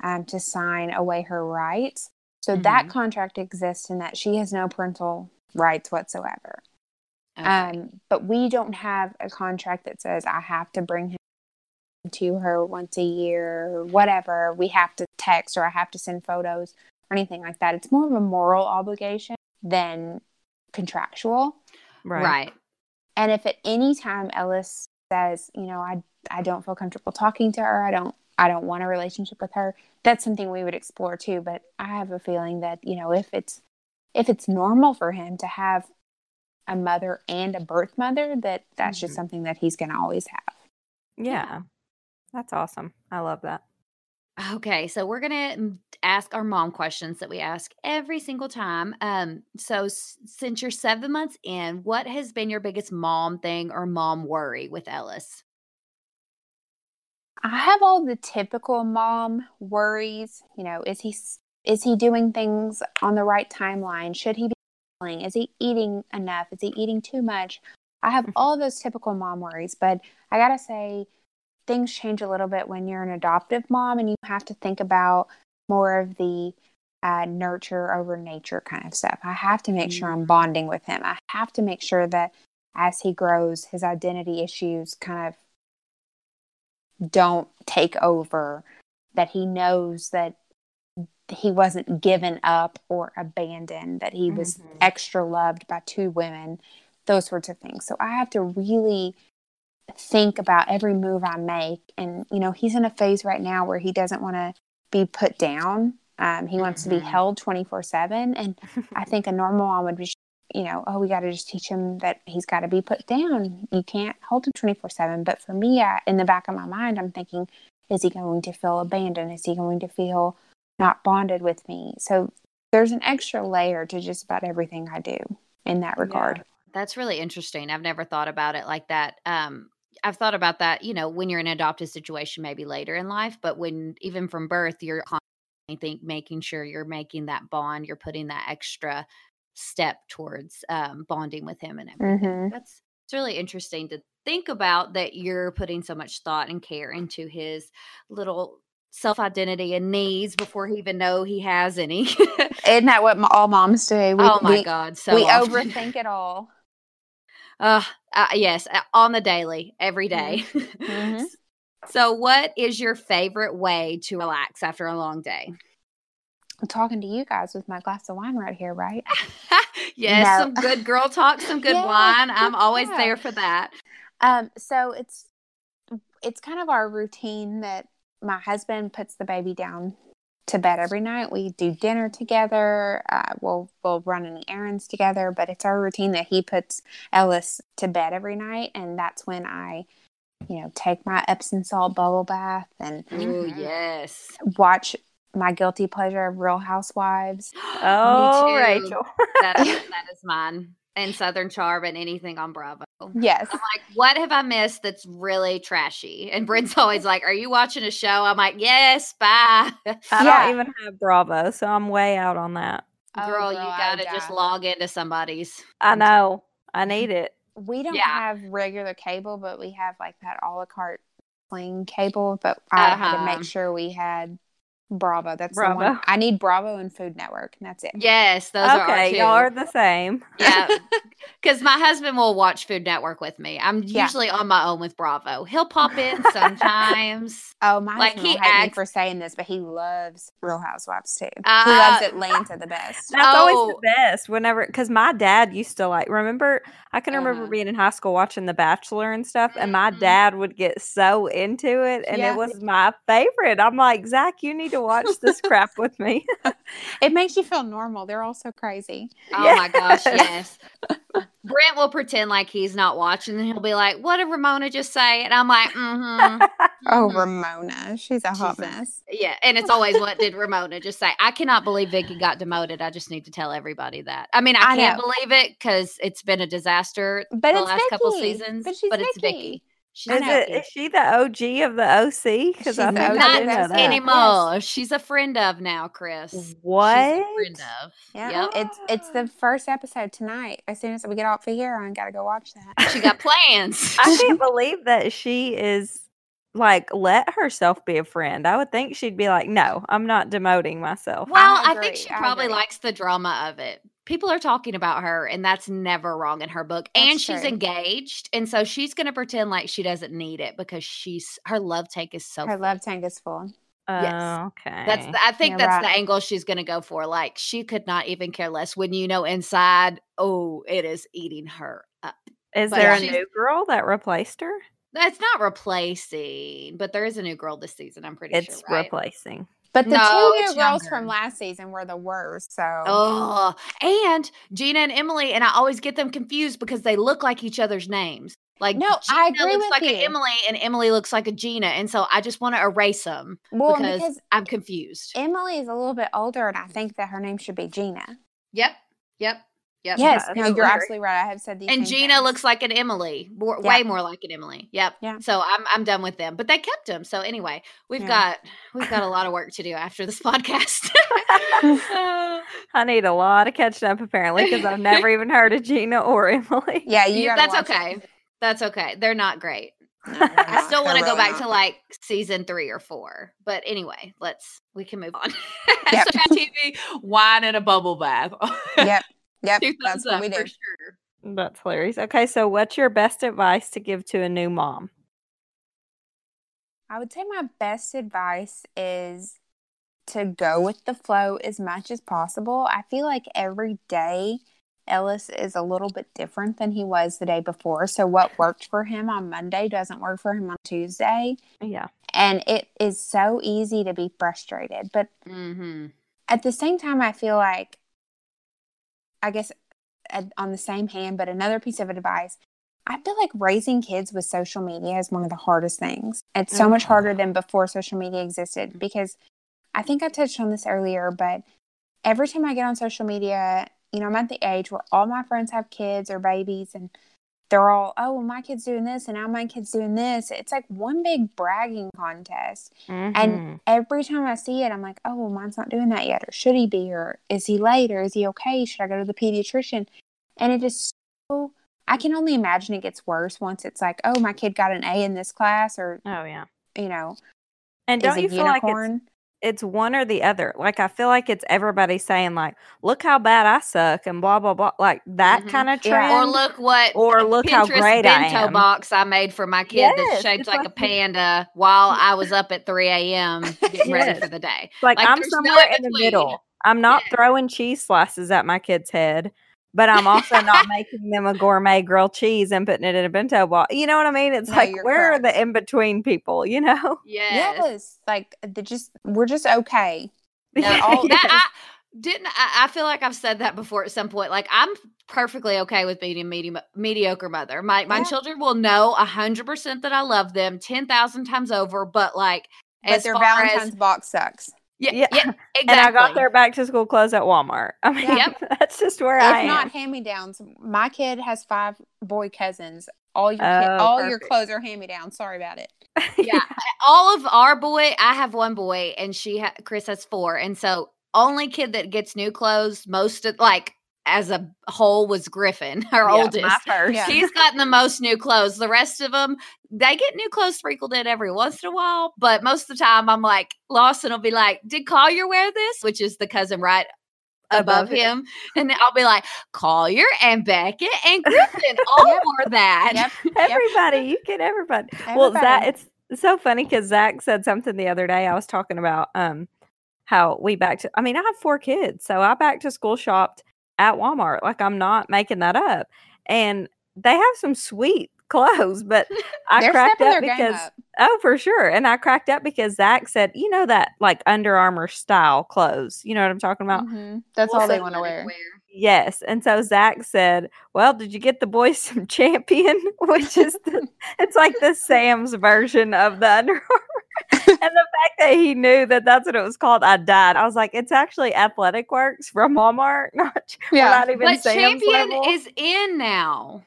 S3: um, to sign away her rights. So mm-hmm. that contract exists in that she has no parental rights whatsoever. Okay. Um, but we don't have a contract that says I have to bring him to her once a year or whatever. We have to text or I have to send photos or anything like that. It's more of a moral obligation than contractual.
S1: Right. right.
S3: And if at any time Ellis says, you know, I I don't feel comfortable talking to her, I don't I don't want a relationship with her, that's something we would explore too. But I have a feeling that, you know, if it's if it's normal for him to have a mother and a birth mother, that that's just
S2: Mhm.
S3: something that he's gonna always have.
S2: Yeah. That's awesome. I love that.
S1: Okay, so we're gonna ask our mom questions that we ask every single time. Um, so s- since you're seven months in, what has been your biggest mom thing or mom worry with Ellis?
S3: I have all the typical mom worries. You know, is he is he doing things on the right timeline? Should he be playing? Is he eating enough? Is he eating too much? I have all those typical mom worries, but I gotta say, things change a little bit when you're an adoptive mom, and you have to think about more of the uh, nurture over nature kind of stuff. I have to make sure I'm bonding with him. I have to make sure that as he grows, his identity issues kind of don't take over, that he knows that he wasn't given up or abandoned, that he was
S2: Mhm.
S3: extra loved by two women, those sorts of things. So I have to really think about every move I make. And, you know, he's in a phase right now where he doesn't want to be put down. Um, he wants to be
S1: Mhm.
S3: held 24 7. And I think a normal mom would be, you know, oh, we got to just teach him that he's got to be put down. You can't hold him 24 7. But for me, I, in the back of my mind, I'm thinking, is he going to feel abandoned? Is he going to feel not bonded with me? So there's an extra layer to just about everything I do in that regard.
S1: That's really interesting. I've never thought about it like that. Um, I've thought about that, you know, when you're in an adopted situation, maybe later in life, but when even from birth, you're constantly think making sure you're making that bond, you're putting that extra step towards um, bonding with him and everything.
S3: Mhm.
S1: That's it's really interesting to think about that you're putting so much thought and care into his little self identity and needs before he even know he has any.
S3: Isn't that what all moms do? We,
S1: oh my
S3: we,
S1: god, so
S3: we
S1: often.
S3: overthink it all.
S1: Uh, uh yes, uh, on the daily, every day.
S3: Mhm.
S1: so, what is your favorite way to relax after a long day?
S3: Talking to you guys with my glass of wine right here, right?
S1: yes,
S3: No.
S1: some good girl talk, some good
S3: Yeah,
S1: wine. I'm always there for that.
S3: Um, so it's it's kind of our routine that my husband puts the baby down to bed every night. We do dinner together. Uh, we'll we'll run any errands together, but it's our routine that he puts Ellis to bed every night, and that's when I, you know, take my Epsom salt bubble bath and
S1: Oh
S2: Mhm.
S1: yes.
S3: watch my guilty pleasure of Real Housewives.
S2: Oh,
S1: too.
S2: Rachel.
S1: That is, that is mine. And Southern Charm and anything on Bravo.
S3: Yes.
S1: I'm like, what have I missed that's really trashy? And Brent's always like, Are you watching a show? I'm like, Yes, bye.
S2: I
S3: Yeah.
S2: don't even have Bravo, so I'm way out on that.
S3: Oh,
S1: girl, you
S3: girl, I
S1: gotta just
S3: die.
S1: log into somebody's.
S2: I know. I need it.
S3: We don't
S1: Yeah.
S3: have regular cable, but we have like that a la carte plain cable. But I had to
S1: Uh-huh.
S3: make sure we had Bravo. That's the one.
S2: Bravo.
S3: I need Bravo and Food Network, and that's it.
S1: Yes, those are our
S2: okay,
S1: two.
S2: y'all are the same.
S1: yeah, because my husband will watch Food Network with me. I'm
S3: Yeah.
S1: usually on my own with Bravo. He'll pop in sometimes.
S3: Oh, my
S1: Like,
S3: husband
S1: he
S3: will me
S1: acts-
S3: for saying this, but he loves Real Housewives too. he
S1: Uh,
S3: loves Atlanta the best.
S2: That's always
S1: Oh.
S2: the best. Whenever, because my dad used to like. Remember, I can remember
S3: Uh-huh.
S2: being in high school watching The Bachelor and stuff, and my
S1: Mhm.
S2: dad would get so into it, and
S3: Yeah.
S2: it was my favorite. I'm like, Zach, you need to watch this crap with me.
S3: It makes you feel normal. They're all so crazy.
S1: Oh my gosh,
S2: Yes.
S1: yes. Brent will pretend like he's not watching, and he'll be like, "What did Ramona just say?" And I'm like, "Mm-hmm."
S3: Oh,
S1: mhm."
S3: Ramona, she's a hot
S1: Jesus.
S3: mess.
S1: Yeah, and it's always what did Ramona just say? I cannot believe Vicki got demoted. I just need to tell everybody that. I mean, I
S3: I
S1: can't
S3: know.
S1: believe it because it's been a disaster
S3: But
S1: the
S3: it's
S1: last couple
S3: Vicki.
S1: seasons.
S3: But she's
S1: it's
S3: Vicki.
S1: Vicki. She's
S2: is
S3: know.
S2: it?
S1: Vicki.
S2: Is she the OG of the OC? Because I
S3: the
S2: think
S3: OG
S2: I
S3: of
S2: didn't know that.
S1: anymore. She's a friend of now, Chris. She's
S2: What?
S1: a friend of.
S3: Yeah,
S1: Yep.
S3: it's it's the first episode tonight. As soon as we get off of here, I gotta go watch that.
S1: She got plans.
S2: I can't believe that she is like let herself be a friend. I would think she'd be like, no, I'm not demoting myself.
S1: Well, I,
S3: agree,
S1: think she probably likes the drama of it. People are talking about her, and that's never wrong in her book. and she's
S3: true.
S1: engaged, and so she's going to pretend like she doesn't need it because she's her love tank is so.
S3: Her
S1: full.
S3: love tank is full.
S1: Yes.
S2: Oh, okay.
S1: That's the, I think
S3: You're
S1: that's
S3: right.
S1: the angle she's going to go for. Like she could not even care less when you know inside. Oh, it is eating her up.
S2: Is
S1: But
S2: there a new girl that replaced her?
S1: That's not replacing, but there is a new girl this season. I'm pretty
S2: It's
S1: sure. Right?
S2: replacing.
S3: But the
S1: No,
S3: two new girls
S1: younger.
S3: from last season were the worst. So
S1: Oh, and Gina and Emily, and I always get them confused because they look like each other's names. Like
S3: No,
S1: Gina
S3: I agree
S1: looks
S3: with
S1: like
S3: you.
S1: an Emily, and Emily looks like a Gina, and so I just want to erase them
S3: well,
S1: because,
S3: because
S1: I'm confused.
S3: Emily is a little bit older, and I think that her name should be Gina.
S1: Yep, yep, yep.
S3: Yes,
S2: that's
S3: no,
S2: what
S3: you're
S2: I-
S3: absolutely right. I have said these.
S1: And Gina
S3: things.
S1: looks like an Emily, more,
S3: Yeah.
S1: way more like an Emily. Yep.
S3: Yeah.
S1: So I'm I'm done with them, but they kept them. So anyway, we've
S3: Yeah.
S1: got we've got a lot of work to do after this podcast. Uh,
S2: I need a lot of catching up apparently because I've never even heard of Gina or Emily.
S3: Yeah, you.
S1: Yeah, that's okay.
S3: it.
S1: That's okay. They're not great.
S3: No,
S1: I still want to go
S3: really
S1: back to like season three or four. But anyway, let's we can move on.
S3: Yep.
S1: so TV wine and a bubble bath.
S3: Yep, yep.
S1: Two
S3: That's what we do.
S1: for sure.
S2: That's hilarious. Okay, so what's your best advice to give to a new mom?
S3: I would say my best advice is to go with the flow as much as possible. I feel like every day Ellis is a little bit different than he was the day before. So what worked for him on Monday doesn't work for him on Tuesday.
S2: Yeah.
S3: And it is so easy to be frustrated. But
S1: Mm-hmm.
S3: at the same time, I feel like, I guess, at, on the same hand, but another piece of advice. I feel like raising kids with social media is one of the hardest things. It's so much harder mm-hmm. than before social media existed because I think I touched on this earlier, but every time I get on social media, you know, I'm at the age where all my friends have kids or babies and they're all, oh, well, my kid's doing this and now my kid's doing this. It's like one big bragging contest.
S2: Mhm.
S3: And every time I see it, I'm like, oh, well, mine's not doing that yet. Or should he be? Or is he late? Or is he okay? Should I go to the pediatrician? And it is so, I can only imagine it gets worse once it's like, oh, my kid got an A in this class, or,
S2: oh yeah.
S3: you know,
S2: And don't you feel like it's
S3: unicorn.
S2: It's one or the other. Like I feel like it's everybody saying like, "Look how bad I suck," and blah blah blah, like that
S1: Mhm.
S2: kind of
S3: Yeah.
S2: trend.
S1: Or look what
S2: Or look how
S1: Pinterest
S2: great I
S1: bento
S2: am.
S1: box I made for my kid
S2: Yes,
S1: that's shaped
S2: it's
S1: like, a panda while I was up at 3 a.m. getting ready
S2: Yes.
S1: for the day.
S2: like,
S1: like,
S2: I'm
S1: there's no
S2: somewhere in the middle. I'm not
S1: Yeah.
S2: throwing cheese slices at my kid's head, but I'm also not making them a gourmet grilled cheese and putting it in a bento box. You know what I mean? It's
S3: No,
S2: like
S3: you're
S2: where are the in between people? You know?
S1: Yes.
S3: Yes. Like, the just, we're just okay.
S1: No,
S3: all-
S1: that I didn't. I, I feel like I've said that before at some point. Like I'm perfectly okay with being a medi- mediocre mother. My my
S3: Yeah.
S1: children will know a hundred percent that I love them ten thousand times over. But like,
S3: but
S1: as
S3: their
S1: far
S3: Valentine's
S1: as
S3: box sucks.
S1: Yeah,
S2: Yeah.
S1: yeah, exactly.
S2: And I got their back to school clothes at Walmart. I mean,
S1: Yep.
S2: that's just where I
S3: If
S2: am.
S3: not hand me downs, my kid has five boy cousins. All your kid,
S2: Oh,
S3: all your clothes are hand me down. Sorry about it.
S1: yeah all of our boy i have one boy and she ha- chris has four and so only kid that gets new clothes most of like as a whole was griffin our
S2: Yeah,
S1: oldest
S2: my first.
S3: Yeah.
S1: he's gotten the most new clothes the rest of them they get new clothes sprinkled in every once in a while but most of the time i'm like lawson will be like did collier wear this which is the cousin right above,
S2: Above
S1: him and then i'll be like collier and beckett and griffin all
S3: Yep.
S1: wore that
S3: Yep.
S2: Everybody, you get everybody. Well, Zach,
S3: Everybody.
S2: it's so funny because Zach said something the other day. I was talking about um how we back to. I mean, I have four kids, so I back to school shopped at Walmart. Like I'm not making that up, and they have some sweet clothes, but I cracked up because oh, for sure, and I cracked up because Zach said, you know that like Under Armour style clothes. You know what I'm talking about?
S3: Mhm. That's
S2: Well,
S3: all they want to wear.
S2: Yes. And so Zach said, Well, did you get the boys some champion? Which is the, it's like the Sam's version of the Under Armour. and the fact that he knew that that's what it was called, I died. I was like, It's actually Athletic Works from Walmart, not,
S3: Yeah.
S2: not even
S1: but
S2: Sam's
S1: champion
S2: level.
S1: is in now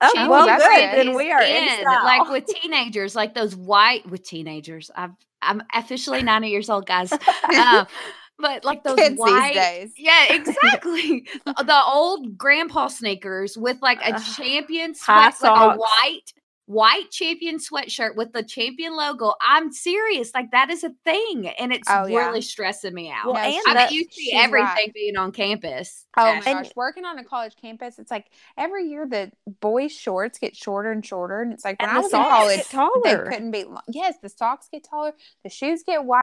S2: oh, well, good. Then we are in,
S1: in, like with teenagers, like those white with teenagers. I'm I'm officially 90 years old, guys. Um, but like those
S3: Kids
S1: white,
S3: days.
S1: yeah, exactly. the, old grandpa sneakers with like a champion sweat, like a white white champion sweatshirt with the champion logo. I'm serious, like that is a thing, and it's
S3: Oh, yeah.
S1: really stressing me out.
S2: Well,
S3: No,
S2: and
S1: I
S2: that-
S1: bet you see everything
S3: right.
S1: being on campus.
S3: Oh my
S1: Ashley.
S3: gosh, working on a college campus, it's like every year the boys' shorts get shorter and shorter, and it's like when
S2: And
S3: I
S2: the
S3: was in
S2: socks
S3: college,
S2: get taller.
S3: they couldn't be. lo- Yes, the socks get taller, the shoes get wider.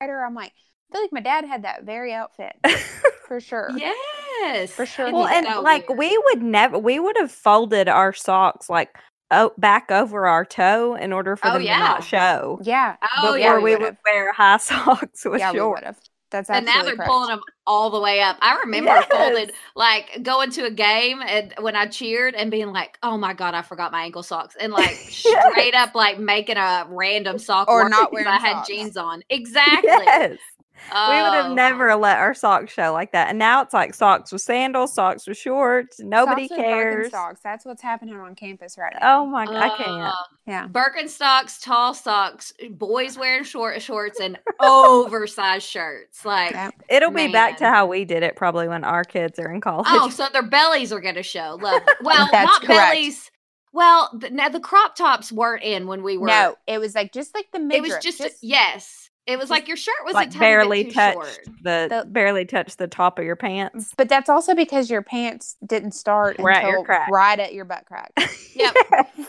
S3: I'm like, I feel like my dad had that very outfit for sure.
S1: Yes. Yes,
S3: For sure.
S2: Well, and
S1: so
S2: like
S1: weird.
S2: we would never, we would have folded our socks like oh, back over our toe in order for
S1: Oh,
S2: them
S1: yeah.
S2: to not show.
S3: Yeah.
S1: Oh
S2: before
S1: yeah,
S2: we
S3: would've.
S2: would wear high socks with
S3: yeah, we
S2: shorts.
S3: would have. That's
S1: and now they're
S3: correct.
S1: pulling them all the way up. I remember
S2: Yes.
S1: folded like going to a game and when I cheered and being like, "Oh my god, I forgot my ankle socks," and like
S2: Yes.
S1: straight up like making a random sock
S3: Or not wearing
S1: I had
S3: socks.
S1: jeans on. Exactly.
S2: Yes. We would have
S1: Oh.
S2: never let our socks show like that. And now it's like socks with sandals, socks with shorts. Nobody
S3: Socks with
S2: cares.
S3: Birkenstocks. That's what's happening on campus right now.
S2: Oh my god, I can't.
S1: Uh,
S3: yeah.
S1: Birkenstocks, tall socks, boys wearing short shorts and oversized shirts. Like,
S3: Yeah.
S2: It'll be back to how we did it probably when our kids are in college.
S1: oh, so their bellies are going to show. Love. it. Well,
S3: That's
S1: not
S3: correct.
S1: bellies. Well, th- now the crop tops weren't in when we were.
S3: No, it was like just like the
S1: it
S3: midriff.
S1: was just, yes. It was like your shirt was a
S2: like barely
S1: bit too
S2: touched
S1: short.
S2: the,
S3: The-
S2: barely touched the top of your pants.
S3: But that's also because your pants didn't start
S2: Right at your
S3: until
S2: crack.
S3: right at your butt crack.
S1: Yep,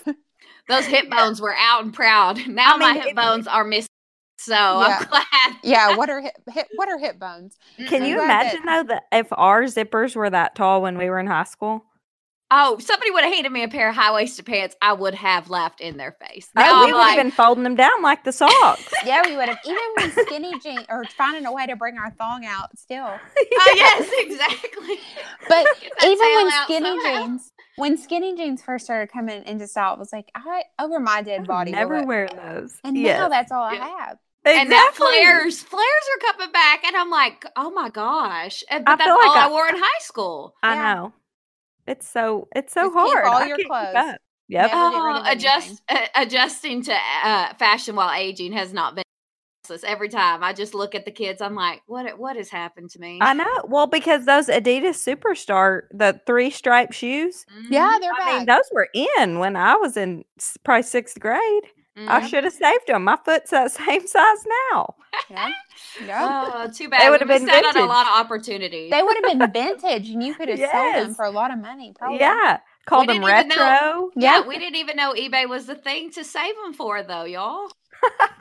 S1: those hip bones were out and proud. Now
S2: I
S1: my hip
S2: if-
S1: bones are missing. So
S3: Yeah.
S1: I'm glad.
S3: yeah. What are hip, hip? What are hip bones?
S2: Mm Can
S3: I'm
S2: you
S3: glad that-
S2: imagine though that if our zippers were that tall when we were in high school?
S1: Oh, somebody would have handed me a pair of high waisted pants. I would have laughed in their face.
S2: Oh,
S1: Now
S2: we
S1: I'm
S2: would have been folding them down like the socks.
S3: Yeah, we would have. Even when skinny jeans or finding a way to bring our thong out still.
S1: oh yes, exactly.
S3: But even when skinny
S1: somehow.
S3: jeans, when skinny jeans first started coming into style, it was like I over my dead body. will
S2: Never
S3: let-
S2: wear those.
S3: And
S2: yes.
S3: now that's all
S1: Yeah.
S3: I have.
S1: And now flares, flares are coming back, and I'm like, oh my gosh! And,
S2: I
S1: but that's
S2: feel like
S1: all I,
S2: I-
S1: wore in high school.
S2: I
S3: Yeah.
S2: know. It's so it's so
S3: Just keep
S2: hard.
S3: all
S2: I
S3: your clothes.
S2: Yep.
S3: Never get rid
S1: Oh,
S3: of
S1: adjust uh, adjusting to uh, fashion while aging has not been. useless. Every time I just look at the kids, I'm like, what what has happened to me?
S2: I know. Well, because those Adidas Superstar, the three stripe shoes,
S3: Yeah, they're
S2: I mean,
S3: back.
S2: those were in when I was in probably sixth grade. I
S1: Mhm.
S2: should have saved them. My foot's that same size now.
S3: yeah. yeah.
S1: Oh, too bad.
S2: They
S1: would've
S2: been
S1: missed out on a lot of opportunities.
S3: They would have been vintage, and you could have sold them for a lot of money. Probably.
S2: Yeah. Call
S1: We
S2: them
S1: didn't know-
S2: retro.
S1: yeah,
S3: Yeah.
S1: we didn't even know eBay was the thing to save them for, though, y'all.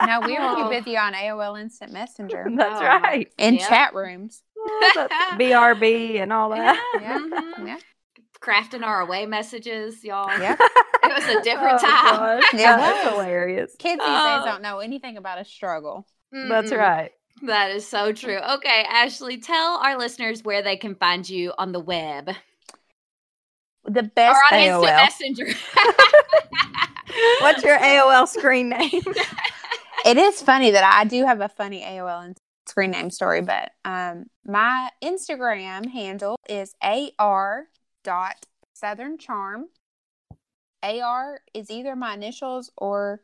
S3: No, we were
S1: Oh.
S3: too busy on AOL Instant Messenger
S2: That's
S1: Oh.
S2: right.
S3: in
S1: Yeah.
S3: chat rooms.
S2: Oh, BRB and all that.
S3: Yeah.
S1: Mhm.
S3: Yeah.
S1: Crafting our away messages, y'all.
S3: Yeah.
S1: It was a different
S2: Oh,
S1: time.
S2: gosh.
S3: Yeah,
S2: That's hilarious.
S3: Kids these
S1: Oh.
S3: days don't know anything about a struggle.
S2: That's
S1: Mm-mm.
S2: right.
S1: That is so true. Okay, Ashley, tell our listeners where they can find you on the web
S3: The
S1: or
S3: best
S1: on
S2: AOL.
S1: Instant Messenger.
S2: What's your AOL screen name?
S3: it is funny that I do have a funny AOL and screen name story, but um, my Instagram handle is ar dot southern charm. AR is either my initials or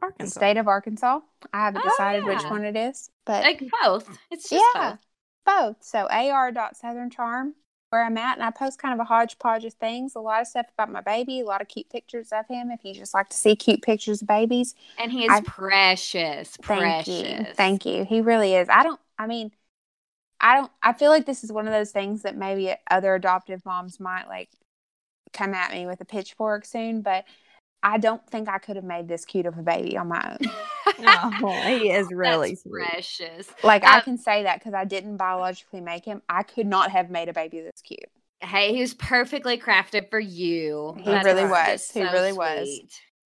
S3: the
S2: Arkansas.
S3: state of Arkansas. I haven't
S1: Oh,
S3: decided which one it is, but
S1: like both. It's just
S3: yeah,
S1: both.
S3: both. So ar dot southern charm where I'm at, and I post kind of a hodgepodge of things. A lot of stuff about my baby, a lot of cute pictures of him. If you just like to see cute pictures of babies,
S1: And he is
S3: I-
S1: precious.
S3: Thank
S1: Precious.
S3: you. Thank you. He really is. I don't, I mean, I don't, I feel like this is one of those things that maybe other adoptive moms might like come at me with a pitchfork soon, but I don't think I could have made this cute of a baby on my own.
S2: Oh, he is really
S1: That's
S2: sweet.
S1: precious.
S3: Like, I
S1: Um,
S3: can say that because I didn't biologically make him. I could not have made a baby this cute.
S1: Hey, he was perfectly crafted for you.
S3: He really was.
S1: just
S3: He really was.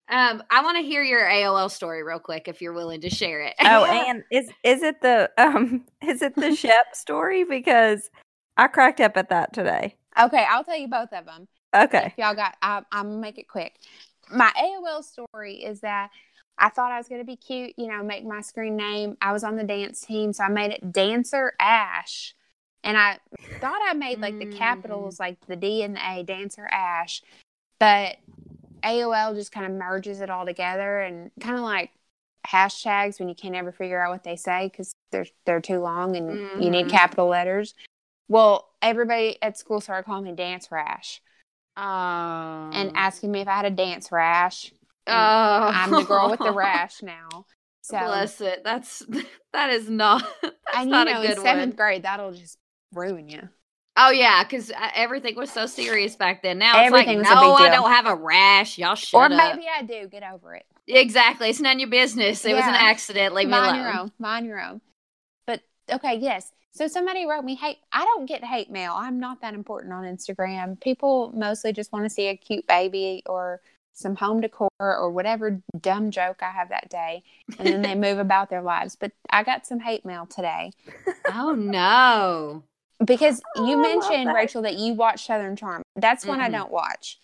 S1: Um, I want to hear your AOL story real quick if you're willing to share it.
S2: Oh, and is is it the um is it the Shep story? Because I cracked up at that today.
S3: Okay, I'll tell you both of them.
S2: Okay.
S3: If y'all got, I, I'm gonna make it quick. My AOL story is that I thought I was gonna be cute, you know, make my screen name. I was on the dance team, so I made it Dancer Ash, and I thought I made like the
S1: Mm.
S3: capitals, like the D and the A, Dancer Ash, but AOL just kind of merges it all together and kind of like hashtags when you can't ever figure out what they say because they're they're too long and you need
S1: Mhm.
S3: capital letters. Well, everybody at school started calling me Dance Rash
S1: Um,
S3: and asking me if I had a dance rash.
S1: oh,
S3: I'm the girl with the rash now. So,
S1: Bless it. That's that is not. That's
S3: and
S1: not
S3: know,
S1: a
S3: in seventh
S1: one.
S3: grade, that'll just ruin you.
S1: Oh yeah, because uh, everything was so serious back then. Now
S3: Everything
S1: it's like, no, I don't have a rash. Y'all shut
S3: or
S1: up.
S3: maybe I do. Get over it.
S1: exactly. It's none of your business. It was an accident. Leave me
S3: Mind
S1: alone.
S3: your own. Mind your own. But okay, yes, So somebody wrote me hate. I don't get hate mail. I'm not that important on Instagram. People mostly just want to see a cute baby or some home decor or whatever dumb joke I have that day, and then they move about their lives. But I got some hate mail today
S1: Oh no.
S3: Because
S2: Oh,
S3: you mentioned
S2: that.
S3: Rachel that you watch Southern Charm. That's one I
S1: Mhm.
S3: don't watch.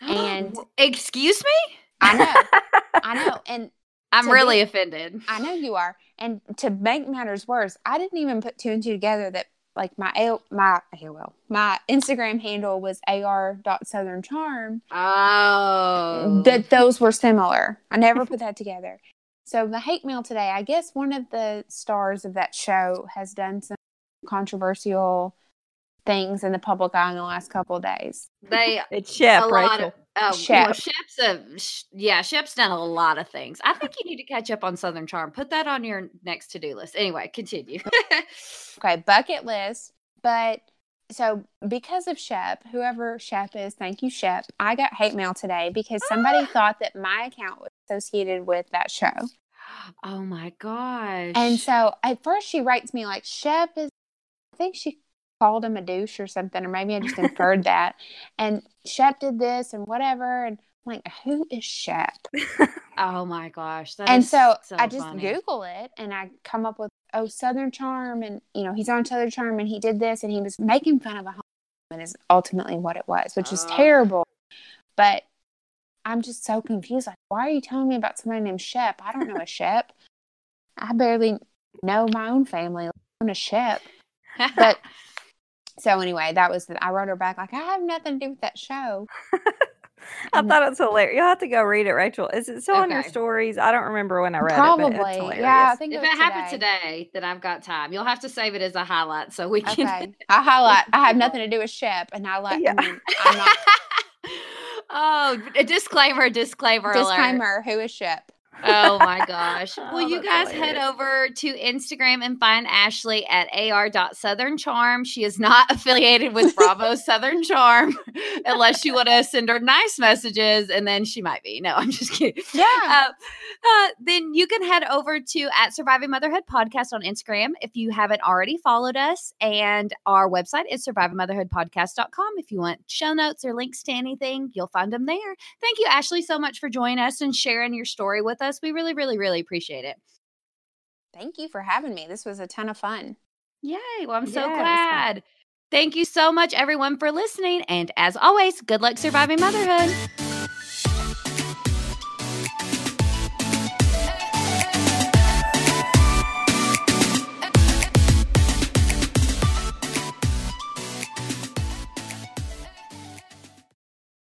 S3: And-
S1: excuse me?
S3: I know, I know, and
S1: I'm really
S3: be-
S1: offended.
S3: I know you are. And to make matters worse, I didn't even put two and two together that like my A my AOL my Instagram handle was ar.southern
S1: Oh.
S3: that those were similar. I never put that together. So the hate mail today, I guess one of the stars of that show has done some controversial things in the public eye in the last couple of days.
S1: they
S2: It's Shep,
S1: a lot
S2: Rachel.
S1: of oh,
S3: Shep.
S1: well, Shep's a yeah, Shep's done a lot of things. I think you need to catch up on Southern Charm. Put that on your next to do list. Anyway, continue.
S3: Okay, bucket list. But so because of Shep, whoever Shep is, thank you, Shep. I got hate mail today because somebody thought that my account was associated with that show.
S1: oh my gosh.
S3: And so at first she writes me like Shep is I think she called him a douche or something, or maybe I just inferred that. And Shep did this and whatever. And I'm like, who is Shep?
S1: oh my gosh.
S3: and
S1: is
S3: so, I just
S1: funny.
S3: Google it and I come up with oh Southern Charm and you know he's on Southern Charm and he did this and he was making fun of a home and is ultimately what it was, which is
S1: Ugh.
S3: terrible. But I'm just so confused. Like, why are you telling me about somebody named Shep? I don't know a Shep. I barely know my own family. I'm a Shep. But so anyway, that was the, I wrote her back like I have nothing to do with that show.
S2: I
S3: And-
S2: thought it was hilarious. You'll have to go read it, Rachel. Is it still on your stories? I don't remember when I read it.
S3: Probably,
S2: but it's hilarious.
S3: yeah. I think
S1: if
S3: it
S1: it
S3: was
S1: happened today, then I've got time. You'll have to save it as a highlight so we can.
S3: Okay, I highlight. I have nothing to do with Shep, and I like.
S2: Yeah.
S3: I mean, I'm not.
S1: oh, a disclaimer! Disclaimer! alert.
S3: Disclaimer: Who is Shep?
S1: Oh my gosh.
S2: Oh,
S1: Well, you guys
S2: that's
S1: head over to Instagram and find Ashley at ar.southern She is not affiliated with Bravo Southern Charm unless you want to send her nice messages and then she might be. No, I'm just kidding.
S3: Yeah.
S1: Uh, uh, then you can head over to at Surviving Motherhood Podcast on Instagram if you haven't already followed us. And our website is survivingmotherhoodpodcast.com. If you want show notes or links to anything, you'll find them there. Thank you, Ashley, so much for joining us and sharing your story with us. We really, really, really appreciate it.
S3: Thank you for having me. This was a ton of fun.
S1: Yay. Well, I'm so
S2: Yeah,
S1: glad. Thank you so much, everyone, for listening. And as always, good luck surviving motherhood.